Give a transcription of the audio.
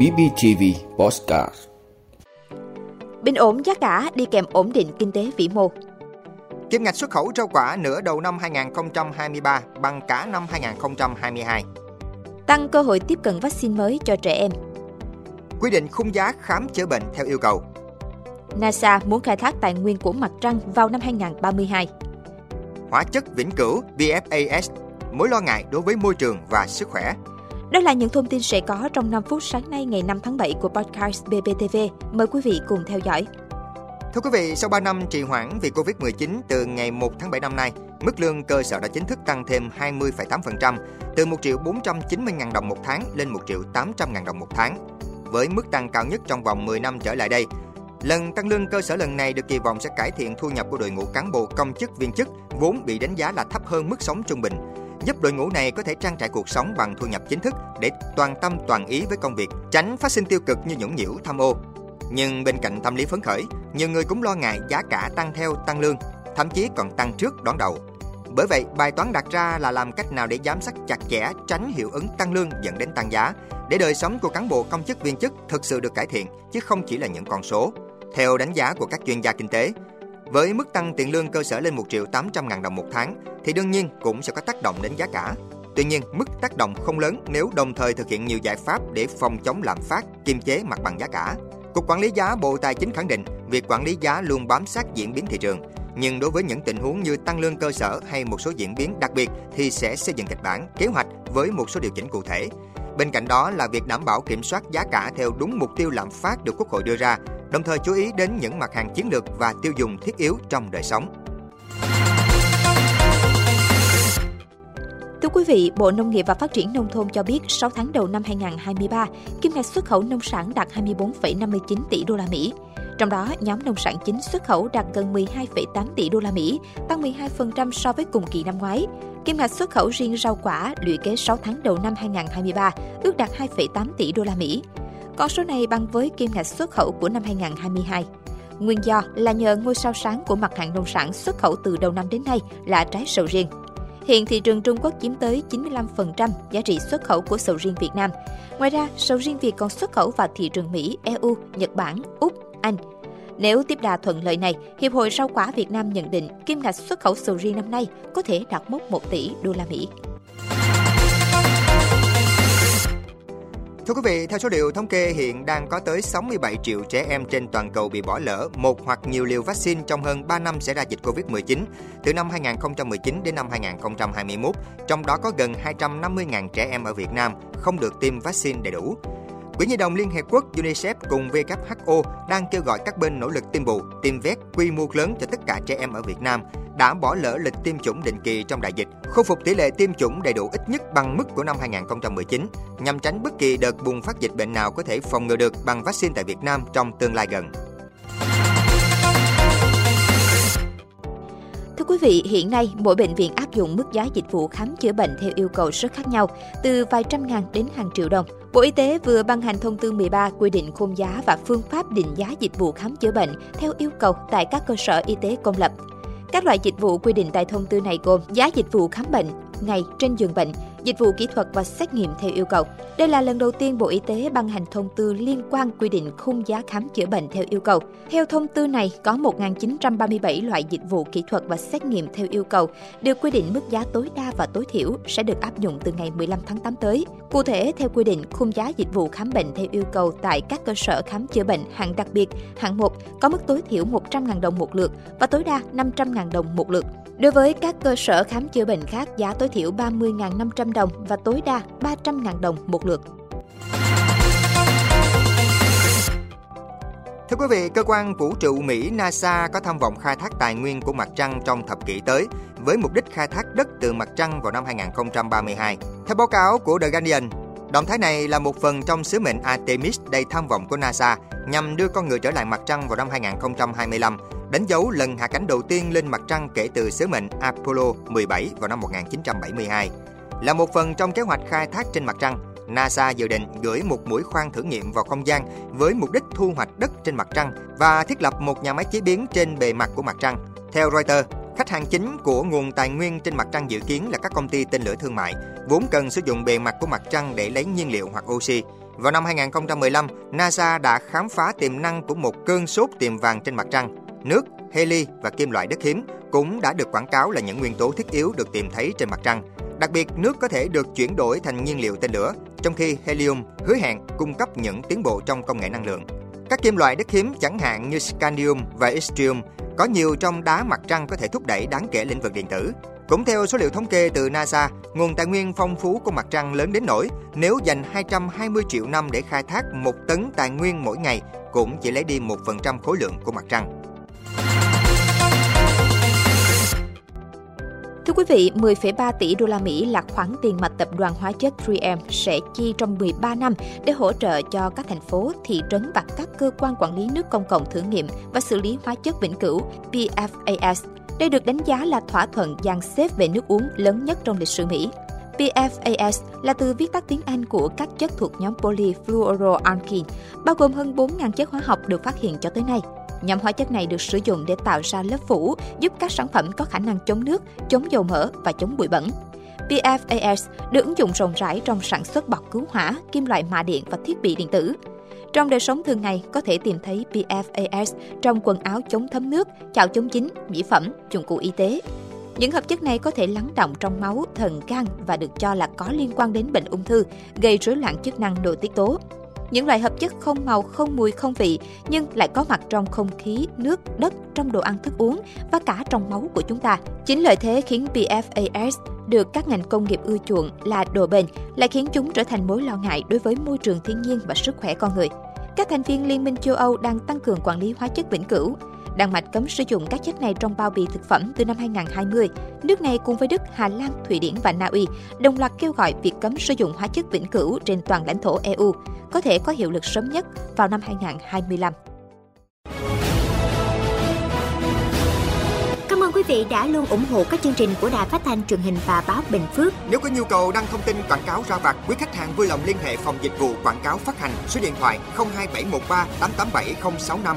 BBTV Postcard Bình ổn giá cả đi kèm ổn định kinh tế vĩ mô. Kim ngạch xuất khẩu rau quả nửa đầu năm 2023 bằng cả năm 2022. Tăng cơ hội tiếp cận vaccine mới cho trẻ em. Quy định khung giá khám chữa bệnh theo yêu cầu. NASA muốn khai thác tài nguyên của mặt trăng vào năm 2032. Hóa chất vĩnh cửu PFAS, mối lo ngại đối với môi trường và sức khỏe. Đó là những thông tin sẽ có trong 5 phút sáng nay ngày 5 tháng 7 của podcast BBTV. Mời quý vị cùng theo dõi. Thưa quý vị, sau 3 năm trì hoãn vì Covid-19 từ ngày 1 tháng 7 năm nay, mức lương cơ sở đã chính thức tăng thêm 20,8%, từ 1 triệu 490 ngàn đồng một tháng lên 1 triệu 800 ngàn đồng một tháng. Với mức tăng cao nhất trong vòng 10 năm trở lại đây, Lần tăng lương cơ sở lần này được kỳ vọng sẽ cải thiện thu nhập của đội ngũ cán bộ công chức viên chức vốn bị đánh giá là thấp hơn mức sống trung bình, giúp đội ngũ này có thể trang trải cuộc sống bằng thu nhập chính thức để toàn tâm toàn ý với công việc, tránh phát sinh tiêu cực như nhũng nhiễu tham ô. Nhưng bên cạnh tâm lý phấn khởi, nhiều người cũng lo ngại giá cả tăng theo tăng lương, thậm chí còn tăng trước đón đầu. Bởi vậy, bài toán đặt ra là làm cách nào để giám sát chặt chẽ tránh hiệu ứng tăng lương dẫn đến tăng giá, để đời sống của cán bộ công chức viên chức thực sự được cải thiện chứ không chỉ là những con số. Theo đánh giá của các chuyên gia kinh tế, với mức tăng tiền lương cơ sở lên 1 triệu 800 ngàn đồng một tháng thì đương nhiên cũng sẽ có tác động đến giá cả. Tuy nhiên, mức tác động không lớn nếu đồng thời thực hiện nhiều giải pháp để phòng chống lạm phát, kiềm chế mặt bằng giá cả. Cục Quản lý giá Bộ Tài chính khẳng định việc quản lý giá luôn bám sát diễn biến thị trường. Nhưng đối với những tình huống như tăng lương cơ sở hay một số diễn biến đặc biệt thì sẽ xây dựng kịch bản, kế hoạch với một số điều chỉnh cụ thể. Bên cạnh đó là việc đảm bảo kiểm soát giá cả theo đúng mục tiêu lạm phát được Quốc hội đưa ra, đồng thời chú ý đến những mặt hàng chiến lược và tiêu dùng thiết yếu trong đời sống. Thưa quý vị, Bộ Nông nghiệp và Phát triển Nông thôn cho biết 6 tháng đầu năm 2023, kim ngạch xuất khẩu nông sản đạt 24,59 tỷ đô la Mỹ. Trong đó, nhóm nông sản chính xuất khẩu đạt gần 12,8 tỷ đô la Mỹ, tăng 12% so với cùng kỳ năm ngoái. Kim ngạch xuất khẩu riêng rau quả lũy kế 6 tháng đầu năm 2023 ước đạt 2,8 tỷ đô la Mỹ. Con số này bằng với kim ngạch xuất khẩu của năm 2022. Nguyên do là nhờ ngôi sao sáng của mặt hàng nông sản xuất khẩu từ đầu năm đến nay là trái sầu riêng. Hiện thị trường Trung Quốc chiếm tới 95% giá trị xuất khẩu của sầu riêng Việt Nam. Ngoài ra, sầu riêng Việt còn xuất khẩu vào thị trường Mỹ, EU, Nhật Bản, Úc, Anh. Nếu tiếp đà thuận lợi này, Hiệp hội Rau quả Việt Nam nhận định kim ngạch xuất khẩu sầu riêng năm nay có thể đạt mốc 1 tỷ đô la Mỹ. Thưa quý vị, theo số liệu thống kê hiện đang có tới 67 triệu trẻ em trên toàn cầu bị bỏ lỡ một hoặc nhiều liều vaccine trong hơn 3 năm xảy ra dịch Covid-19 từ năm 2019 đến năm 2021, trong đó có gần 250.000 trẻ em ở Việt Nam không được tiêm vaccine đầy đủ. Quỹ Nhi đồng Liên Hiệp Quốc UNICEF cùng WHO đang kêu gọi các bên nỗ lực tiêm bù, tiêm vét quy mô lớn cho tất cả trẻ em ở Việt Nam đã bỏ lỡ lịch tiêm chủng định kỳ trong đại dịch, khôi phục tỷ lệ tiêm chủng đầy đủ ít nhất bằng mức của năm 2019, nhằm tránh bất kỳ đợt bùng phát dịch bệnh nào có thể phòng ngừa được bằng vaccine tại Việt Nam trong tương lai gần. Thưa quý vị, hiện nay mỗi bệnh viện áp dụng mức giá dịch vụ khám chữa bệnh theo yêu cầu rất khác nhau, từ vài trăm ngàn đến hàng triệu đồng. Bộ Y tế vừa ban hành thông tư 13 quy định khung giá và phương pháp định giá dịch vụ khám chữa bệnh theo yêu cầu tại các cơ sở y tế công lập. Các loại dịch vụ quy định tại thông tư này gồm giá dịch vụ khám bệnh, ngày trên giường bệnh, dịch vụ kỹ thuật và xét nghiệm theo yêu cầu. Đây là lần đầu tiên Bộ Y tế ban hành thông tư liên quan quy định khung giá khám chữa bệnh theo yêu cầu. Theo thông tư này, có 1.937 loại dịch vụ kỹ thuật và xét nghiệm theo yêu cầu được quy định mức giá tối đa và tối thiểu sẽ được áp dụng từ ngày 15 tháng 8 tới. Cụ thể, theo quy định, khung giá dịch vụ khám bệnh theo yêu cầu tại các cơ sở khám chữa bệnh hạng đặc biệt, hạng 1 có mức tối thiểu 100.000 đồng một lượt và tối đa 500.000 đồng một lượt. Đối với các cơ sở khám chữa bệnh khác, giá tối thiểu 30.500 đồng và tối đa 300.000 đồng một lượt. Thưa quý vị, cơ quan vũ trụ Mỹ NASA có tham vọng khai thác tài nguyên của mặt trăng trong thập kỷ tới với mục đích khai thác đất từ mặt trăng vào năm 2032. Theo báo cáo của The Guardian, động thái này là một phần trong sứ mệnh Artemis đầy tham vọng của NASA nhằm đưa con người trở lại mặt trăng vào năm 2025 đánh dấu lần hạ cánh đầu tiên lên mặt trăng kể từ sứ mệnh Apollo 17 vào năm 1972. Là một phần trong kế hoạch khai thác trên mặt trăng, NASA dự định gửi một mũi khoan thử nghiệm vào không gian với mục đích thu hoạch đất trên mặt trăng và thiết lập một nhà máy chế biến trên bề mặt của mặt trăng. Theo Reuters, khách hàng chính của nguồn tài nguyên trên mặt trăng dự kiến là các công ty tên lửa thương mại, vốn cần sử dụng bề mặt của mặt trăng để lấy nhiên liệu hoặc oxy. Vào năm 2015, NASA đã khám phá tiềm năng của một cơn sốt tiềm vàng trên mặt trăng. Nước, heli và kim loại đất hiếm cũng đã được quảng cáo là những nguyên tố thiết yếu được tìm thấy trên mặt trăng. Đặc biệt, nước có thể được chuyển đổi thành nhiên liệu tên lửa, trong khi helium hứa hẹn cung cấp những tiến bộ trong công nghệ năng lượng. Các kim loại đất hiếm chẳng hạn như scandium và yttrium có nhiều trong đá mặt trăng có thể thúc đẩy đáng kể lĩnh vực điện tử. Cũng theo số liệu thống kê từ NASA, nguồn tài nguyên phong phú của mặt trăng lớn đến nỗi nếu dành 220 triệu năm để khai thác một tấn tài nguyên mỗi ngày cũng chỉ lấy đi 1% khối lượng của mặt trăng. Thưa quý vị, 10,3 tỷ đô la Mỹ là khoản tiền mà tập đoàn hóa chất 3M sẽ chi trong 13 năm để hỗ trợ cho các thành phố, thị trấn và các cơ quan quản lý nước công cộng thử nghiệm và xử lý hóa chất vĩnh cửu PFAS. Đây được đánh giá là thỏa thuận dàn xếp về nước uống lớn nhất trong lịch sử Mỹ. PFAS là từ viết tắt tiếng Anh của các chất thuộc nhóm polyfluoroalkyl, bao gồm hơn 4.000 chất hóa học được phát hiện cho tới nay. Nhóm hóa chất này được sử dụng để tạo ra lớp phủ, giúp các sản phẩm có khả năng chống nước, chống dầu mỡ và chống bụi bẩn. PFAS được ứng dụng rộng rãi trong sản xuất bọc cứu hỏa, kim loại mạ điện và thiết bị điện tử. Trong đời sống thường ngày, có thể tìm thấy PFAS trong quần áo chống thấm nước, chảo chống chín, mỹ phẩm, dụng cụ y tế. Những hợp chất này có thể lắng động trong máu, thần, gan và được cho là có liên quan đến bệnh ung thư, gây rối loạn chức năng nội tiết tố. Những loại hợp chất không màu, không mùi, không vị nhưng lại có mặt trong không khí, nước, đất, trong đồ ăn thức uống và cả trong máu của chúng ta. Chính lợi thế khiến PFAS được các ngành công nghiệp ưa chuộng là đồ bền, lại khiến chúng trở thành mối lo ngại đối với môi trường thiên nhiên và sức khỏe con người. Các thành viên Liên minh châu Âu đang tăng cường quản lý hóa chất vĩnh cửu. Đan Mạch cấm sử dụng các chất này trong bao bì thực phẩm từ năm 2020. Nước này cùng với Đức, Hà Lan, Thụy Điển và Na Uy đồng loạt kêu gọi việc cấm sử dụng hóa chất vĩnh cửu trên toàn lãnh thổ EU, có thể có hiệu lực sớm nhất vào năm 2025. Cảm ơn quý vị đã luôn ủng hộ các chương trình của Đài Phát thanh truyền hình và báo Bình Phước. Nếu có nhu cầu đăng thông tin quảng cáo ra vặt, quý khách hàng vui lòng liên hệ phòng dịch vụ quảng cáo phát hành số điện thoại 02713 887065.